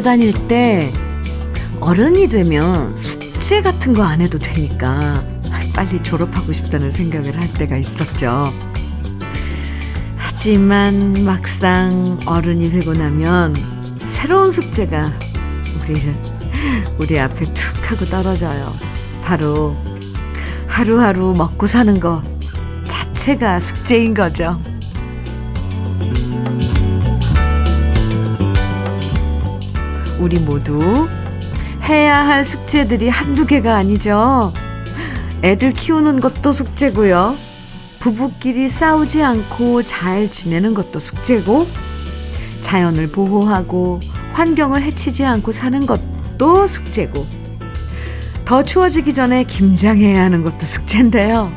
학교 다닐 때 어른이 되면 숙제 같은 거 안 해도 되니까 빨리 졸업하고 싶다는 생각을 할 때가 있었죠. 하지만 막상 어른이 되고 나면 새로운 숙제가 우리를 우리 앞에 툭 하고 떨어져요. 바로 하루하루 먹고 사는 것 자체가 숙제인 거죠. 우리 모두 해야 할 숙제들이 한두 개가 아니죠. 애들 키우는 것도 숙제고요. 부부끼리 싸우지 않고 잘 지내는 것도 숙제고, 자연을 보호하고 환경을 해치지 않고 사는 것도 숙제고, 더 추워지기 전에 김장해야 하는 것도 숙제인데요.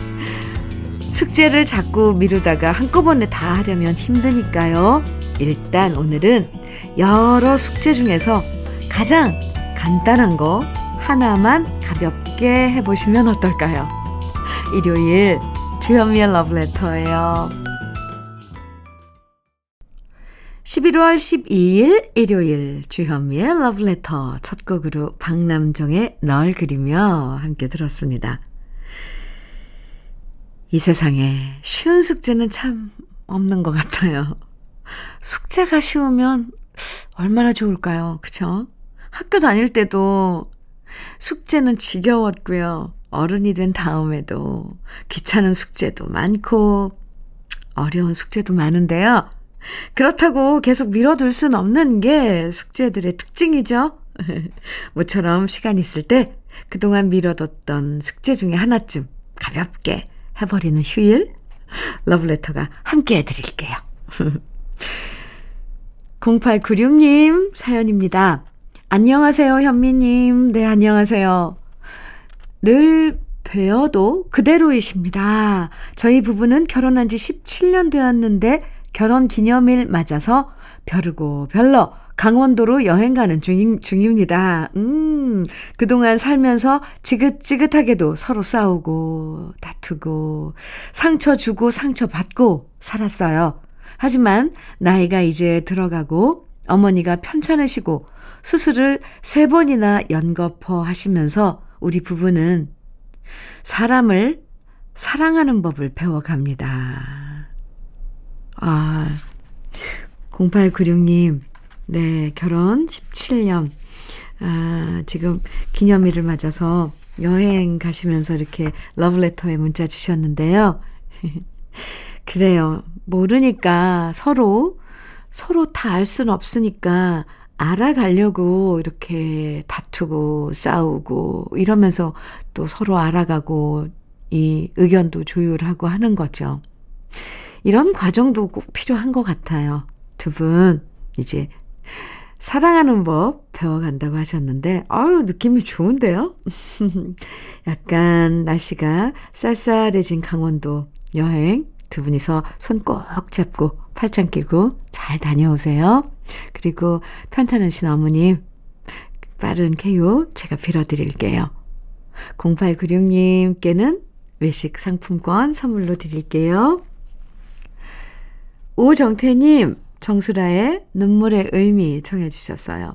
숙제를 자꾸 미루다가 한꺼번에 다 하려면 힘드니까요. 일단 오늘은 여러 숙제 중에서 가장 간단한 거 하나만 가볍게 해보시면 어떨까요? 일요일 주현미의 러브레터예요. 11월 12일 일요일 주현미의 러브레터 첫 곡으로 박남정의 널 그리며 함께 들었습니다. 이 세상에 쉬운 숙제는 참 없는 것 같아요. 숙제가 쉬우면 얼마나 좋을까요? 그쵸? 학교 다닐 때도 숙제는 지겨웠고요. 어른이 된 다음에도 귀찮은 숙제도 많고 어려운 숙제도 많은데요. 그렇다고 계속 미뤄둘 순 없는 게 숙제들의 특징이죠. 모처럼 시간 있을 때 그동안 미뤄뒀던 숙제 중에 하나쯤 가볍게 해버리는 휴일 러브레터가 함께 해드릴게요. 0896님 사연입니다. 안녕하세요, 현미님. 네, 안녕하세요. 늘 뵈어도 그대로이십니다. 저희 부부는 결혼한 지 17년 되었는데 결혼 기념일 맞아서 벼르고 별러 강원도로 여행 가는 중, 중입니다. 음, 그동안 살면서 지긋지긋하게도 서로 싸우고 다투고 상처 주고 상처 받고 살았어요. 하지만 나이가 이제 들어가고 어머니가 편찮으시고 수술을 세 번이나 연거퍼 하시면서 우리 부부는 사람을 사랑하는 법을 배워갑니다. 아, 0896님, 네, 결혼 17년. 아, 지금 기념일을 맞아서 여행 가시면서 이렇게 러브레터에 문자 주셨는데요. 그래요. 모르니까 서로, 서로 다 알 수는 없으니까 알아가려고 이렇게 다투고 싸우고 이러면서 또 서로 알아가고 이 의견도 조율하고 하는 거죠. 이런 과정도 꼭 필요한 것 같아요. 두 분 이제 사랑하는 법 배워간다고 하셨는데, 아유, 느낌이 좋은데요? 약간 날씨가 쌀쌀해진 강원도 여행 두 분이서 손 꼭 잡고 팔짱 끼고 잘 다녀오세요. 그리고 편찮으신 어머님, 빠른 쾌유 제가 빌어드릴게요. 0896님께는 외식 상품권 선물로 드릴게요. 오정태님, 정수라의 눈물의 의미 청해 주셨어요.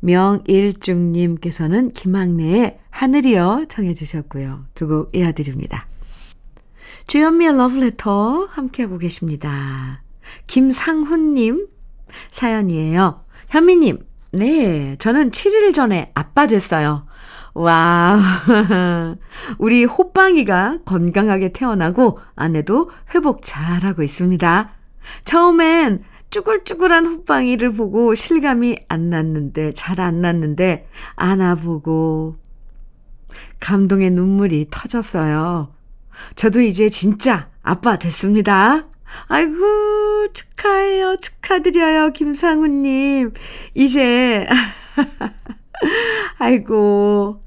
명일중님께서는 김학래의 하늘이여 청해 주셨고요. 두 곡 이어드립니다. 주연미의 러브레터 함께하고 계십니다. 김상훈님 사연이에요. 현미님, 네, 저는 7일 전에 아빠 됐어요. 와, 우리 호빵이가 건강하게 태어나고 아내도 회복 잘하고 있습니다. 처음엔 쭈글쭈글한 호빵이를 보고 실감이 안 났는데, 잘 안 났는데, 안아보고, 감동의 눈물이 터졌어요. 저도 이제 진짜 아빠 됐습니다. 아이고, 축하해요. 축하드려요. 김상우님. 이제, 아이고,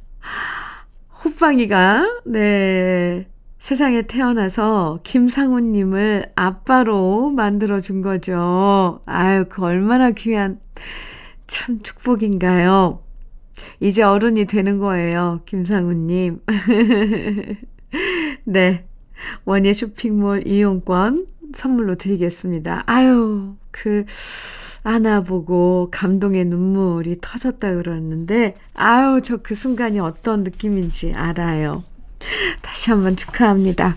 호빵이가, 네, 세상에 태어나서 김상우님을 아빠로 만들어준 거죠. 아유, 그 얼마나 귀한, 참 축복인가요? 이제 어른이 되는 거예요. 김상우님. 네. 원예 쇼핑몰 이용권 선물로 드리겠습니다. 아유, 그, 안아보고 감동의 눈물이 터졌다 그러는데, 아유, 저 그 순간이 어떤 느낌인지 알아요. 다시 한번 축하합니다.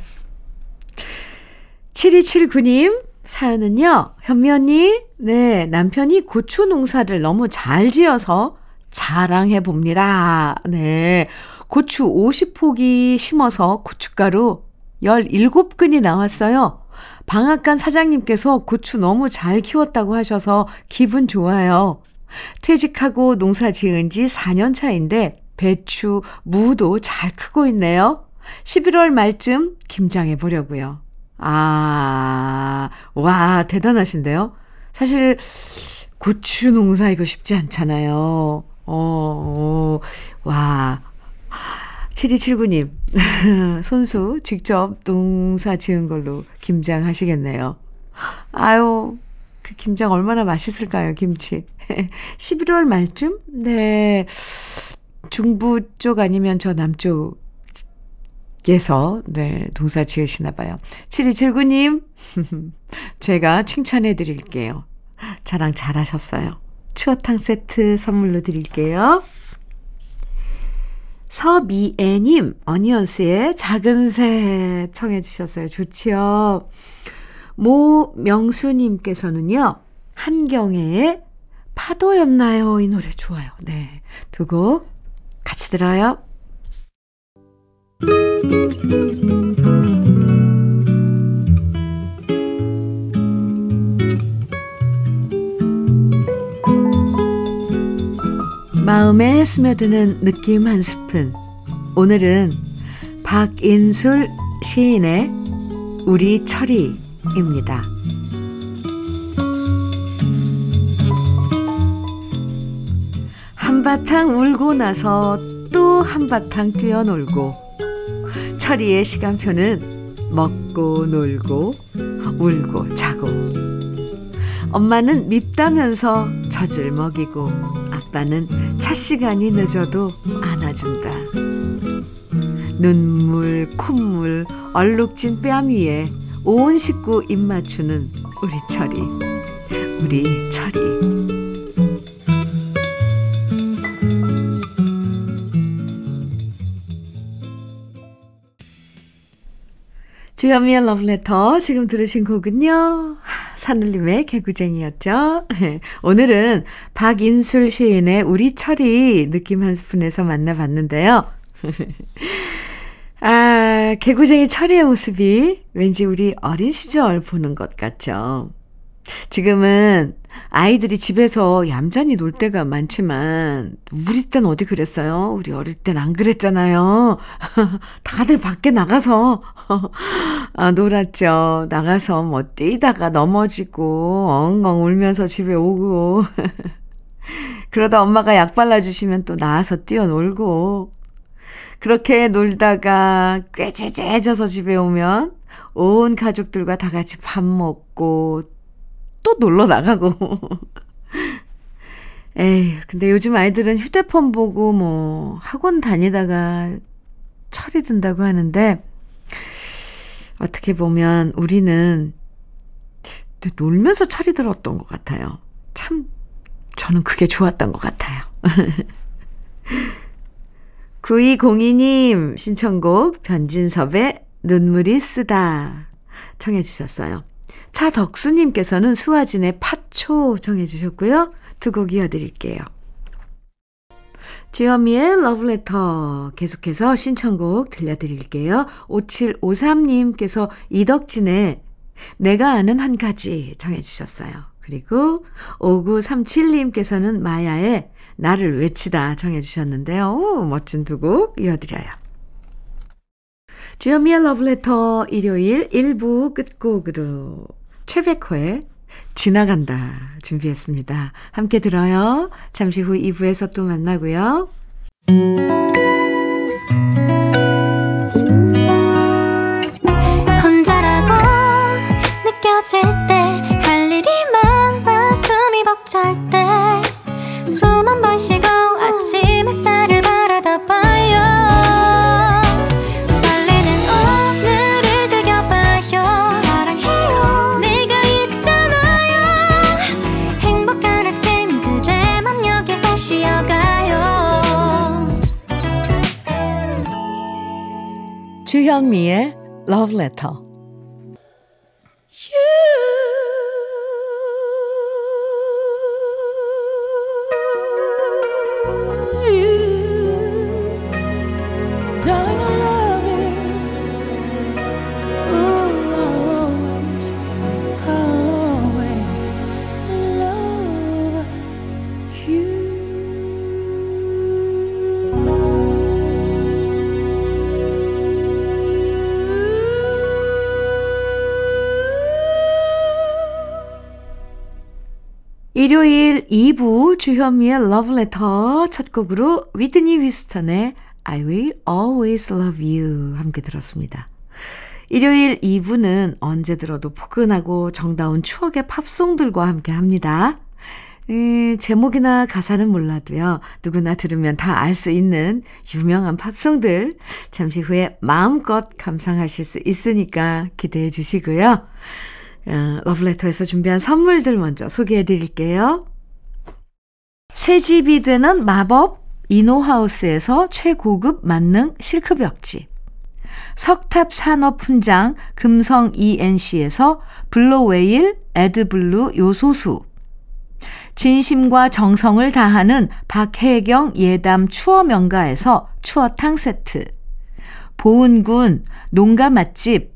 7279님, 사연은요, 현미 언니, 네, 남편이 고추 농사를 너무 잘 지어서 자랑해 봅니다. 네. 고추 50포기 심어서 고춧가루 17근이 나왔어요. 방앗간 사장님께서 고추 너무 잘 키웠다고 하셔서 기분 좋아요. 퇴직하고 농사 지은 지 4년 차인데 배추, 무도 잘 크고 있네요. 11월 말쯤 김장해 보려고요. 아, 와, 대단하신데요? 사실, 고추 농사 이거 쉽지 않잖아요. 어, 어 와. 7279님, 손수 직접 농사 지은 걸로 김장 하시겠네요. 아유, 그 김장 얼마나 맛있을까요, 김치. 11월 말쯤? 네. 중부 쪽 아니면 저 남쪽 에서 네, 농사 지으시나 봐요. 7279님, 제가 칭찬해 드릴게요. 자랑 잘하셨어요. 추어탕 세트 선물로 드릴게요. 서미애님, 어니언스의 작은 새 청해 주셨어요. 좋지요. 모명수님께서는요, 한경애의 파도였나요? 이 노래 좋아요. 네. 두 곡 같이 들어요. 마음에 스며드는 느낌 한 스푼. 오늘은 박인술 시인의 우리 철이입니다. 한바탕 울고 나서 또 한바탕 뛰어놀고 철이의 시간표는 먹고 놀고 울고 자고 엄마는 밉다면서 젖을 먹이고 아빠는 차 시간이 늦어도 안아준다. 눈물, 콧물, 얼룩진 뺨 위에 온 식구 입 맞추는 우리 철이, 우리 철이. 주현미의 러브레터 지금 들으신 곡은요. 산울림의 개구쟁이였죠. 오늘은 박인술 시인의 우리 철이 느낌 한 스푼에서 만나봤는데요. 아, 개구쟁이 철이의 모습이 왠지 우리 어린 시절 보는 것 같죠. 지금은 아이들이 집에서 얌전히 놀 때가 많지만, 우리 땐 어디 그랬어요? 우리 어릴 땐 안 그랬잖아요. 다들 밖에 나가서, 아, 놀았죠. 나가서 뭐 뛰다가 넘어지고, 엉엉 울면서 집에 오고, 그러다 엄마가 약 발라주시면 또 나와서 뛰어놀고, 그렇게 놀다가 꾀죄죄져서 집에 오면 온 가족들과 다 같이 밥 먹고 또 놀러 나가고. 에이, 근데 요즘 아이들은 휴대폰 보고 뭐 학원 다니다가 철이 든다고 하는데 어떻게 보면 우리는 놀면서 철이 들었던 것 같아요. 참 저는 그게 좋았던 것 같아요. 9202님 신청곡 변진섭의 눈물이 쓰다 청해 주셨어요. 차덕수님께서는 수아진의 팥초 정해주셨고요. 두 곡 이어드릴게요. 주현미의 러브레터 계속해서 신청곡 들려드릴게요. 5753님께서 이덕진의 내가 아는 한 가지 정해주셨어요. 그리고 5937님께서는 마야의 나를 외치다 정해주셨는데요. 오, 멋진 두 곡 이어드려요. 주현미의 러브레터 일요일 1부 끝곡으로 최백호의 지나간다 준비했습니다. 함께 들어요. 잠시 후 2부에서 또 만나고요. 혼자라고 느껴질 때 할 일이 많아 숨이 벅찰 때숨한번쉬 주현미의 Love Letter. 일요일 2부 주현미의 Love Letter 첫 곡으로 위드니 위스턴의 I Will Always Love You 함께 들었습니다. 일요일 2부는 언제 들어도 포근하고 정다운 추억의 팝송들과 함께 합니다. 음, 제목이나 가사는 몰라도요, 누구나 들으면 다 알 수 있는 유명한 팝송들 잠시 후에 마음껏 감상하실 수 있으니까 기대해 주시고요. 어, 러브레터에서 준비한 선물들 먼저 소개해 드릴게요. 새 집이 되는 마법 이노하우스에서 최고급 만능 실크벽지. 석탑 산업 훈장 금성 ENC에서 블로웨일 에드블루 요소수. 진심과 정성을 다하는 박혜경 예담 추어 명가에서 추어탕 세트. 보은군 농가 맛집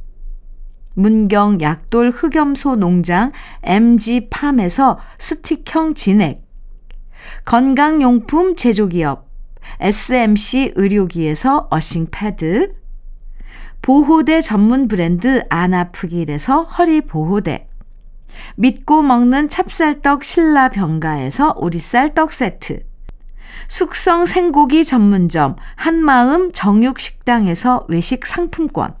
문경 약돌 흑염소 농장 MG팜에서 스틱형 진액, 건강용품 제조기업 SMC 의료기에서 어싱 패드, 보호대 전문 브랜드 안아프길에서 허리 보호대, 믿고 먹는 찹쌀떡 신라 병가에서 오리쌀 떡 세트, 숙성 생고기 전문점 한마음 정육식당에서 외식 상품권,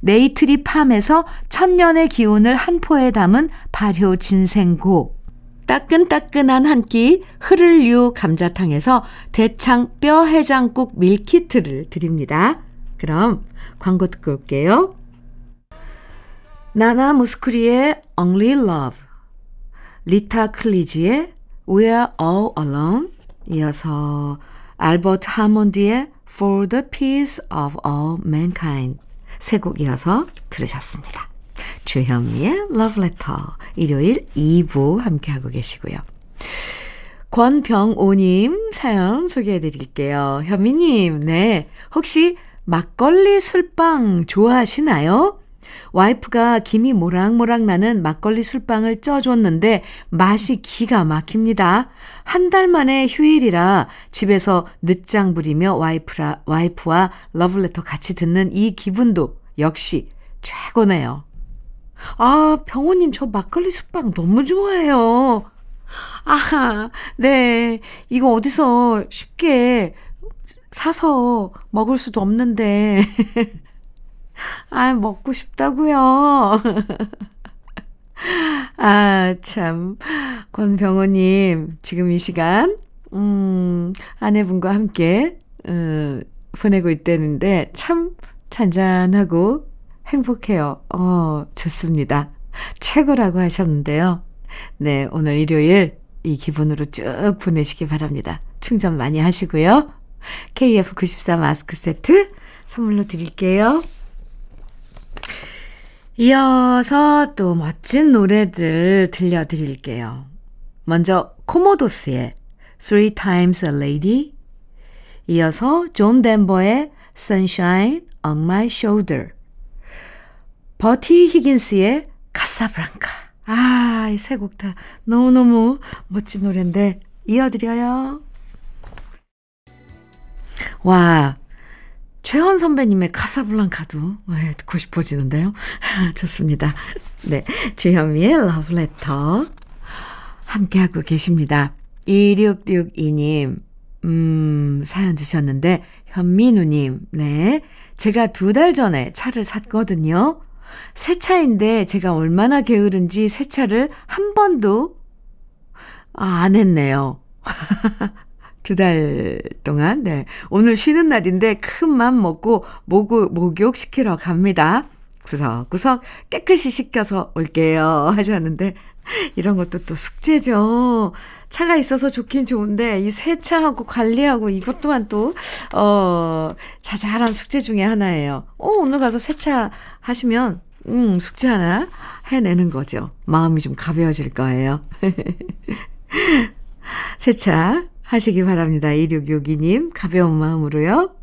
네이트리 팜에서 천년의 기운을 한 포에 담은 발효 진생고. 따끈따끈한 한 끼 흐를유 감자탕에서 대창 뼈 해장국 밀키트를 드립니다. 그럼 광고 듣고 올게요. 나나 무스쿠리의 Only Love, 리타 쿨리지의 We're All Alone, 이어서 알버트 하몬드의 For the Peace of All Mankind, 세 곡 이어서 들으셨습니다. 주현미의 Love Letter 일요일 2부 함께하고 계시고요. 권병오님 사연 소개해 드릴게요. 현미님, 네. 혹시 막걸리 술빵 좋아하시나요? 와이프가 김이 모락모락 나는 막걸리 술빵을 쪄줬는데 맛이 기가 막힙니다. 한 달 만에 휴일이라 집에서 늦장 부리며 와이프라, 와이프와 러블레터 같이 듣는 이 기분도 역시 최고네요. 아, 병호님, 저 막걸리 술빵 너무 좋아해요. 아, 네. 이거 어디서 쉽게 사서 먹을 수도 없는데. 아, 먹고 싶다고요. 아, 참. 권병호님, 지금 이 시간, 음, 아내분과 함께, 음, 보내고 있다는데, 참 잔잔하고 행복해요. 어, 좋습니다. 최고라고 하셨는데요. 네, 오늘 일요일 이 기분으로 쭉 보내시기 바랍니다. 충전 많이 하시고요. KF94 마스크 세트 선물로 드릴게요. 이어서 또 멋진 노래들 들려드릴게요. 먼저 코모도스의 Three Times a Lady 이어서 존 덴버의 Sunshine on My Shoulder 버티 히긴스의 카사블랑카 아, 이 세 곡 다 너무너무 멋진 노래인데 이어드려요. 와, 최헌 선배님의 카사블랑카도 네, 듣고 싶어지는데요. 좋습니다. 네, 주현미의 러브레터 함께하고 계십니다. 2662님, 음, 사연 주셨는데, 현민우님, 네. 제가 두 달 전에 차를 샀거든요. 새 차인데 제가 얼마나 게으른지 새 차를 한 번도 안 했네요. 두 달 동안, 네. 오늘 쉬는 날인데 큰 맘 먹고 목욕, 목욕 시키러 갑니다. 구석구석 깨끗이 씻겨서 올게요. 하셨는데, 이런 것도 또 숙제죠. 차가 있어서 좋긴 좋은데, 이 세차하고 관리하고 이것 또한 또, 어, 자잘한 숙제 중에 하나예요. 어, 오늘 가서 세차 하시면, 음, 숙제 하나 해내는 거죠. 마음이 좀 가벼워질 거예요. 세차 하시기 바랍니다. 2662님, 가벼운 마음으로요.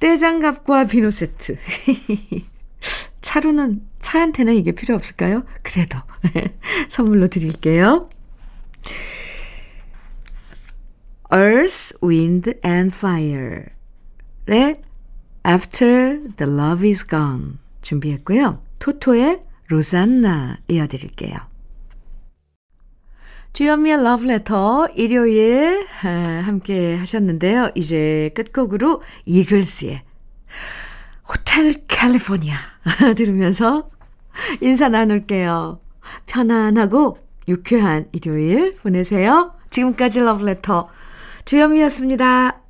떼장갑과 비누 세트. 차로는, 차한테는 이게 필요 없을까요? 그래도. 선물로 드릴게요. Earth, Wind and Fire의 After the Love is Gone 준비했고요. 토토의 로산나 이어드릴게요. 주현미의 러브레터 일요일 함께 하셨는데요. 이제 끝곡으로 이글스의 호텔 캘리포니아 들으면서 인사 나눌게요. 편안하고 유쾌한 일요일 보내세요. 지금까지 러브레터 주현미였습니다.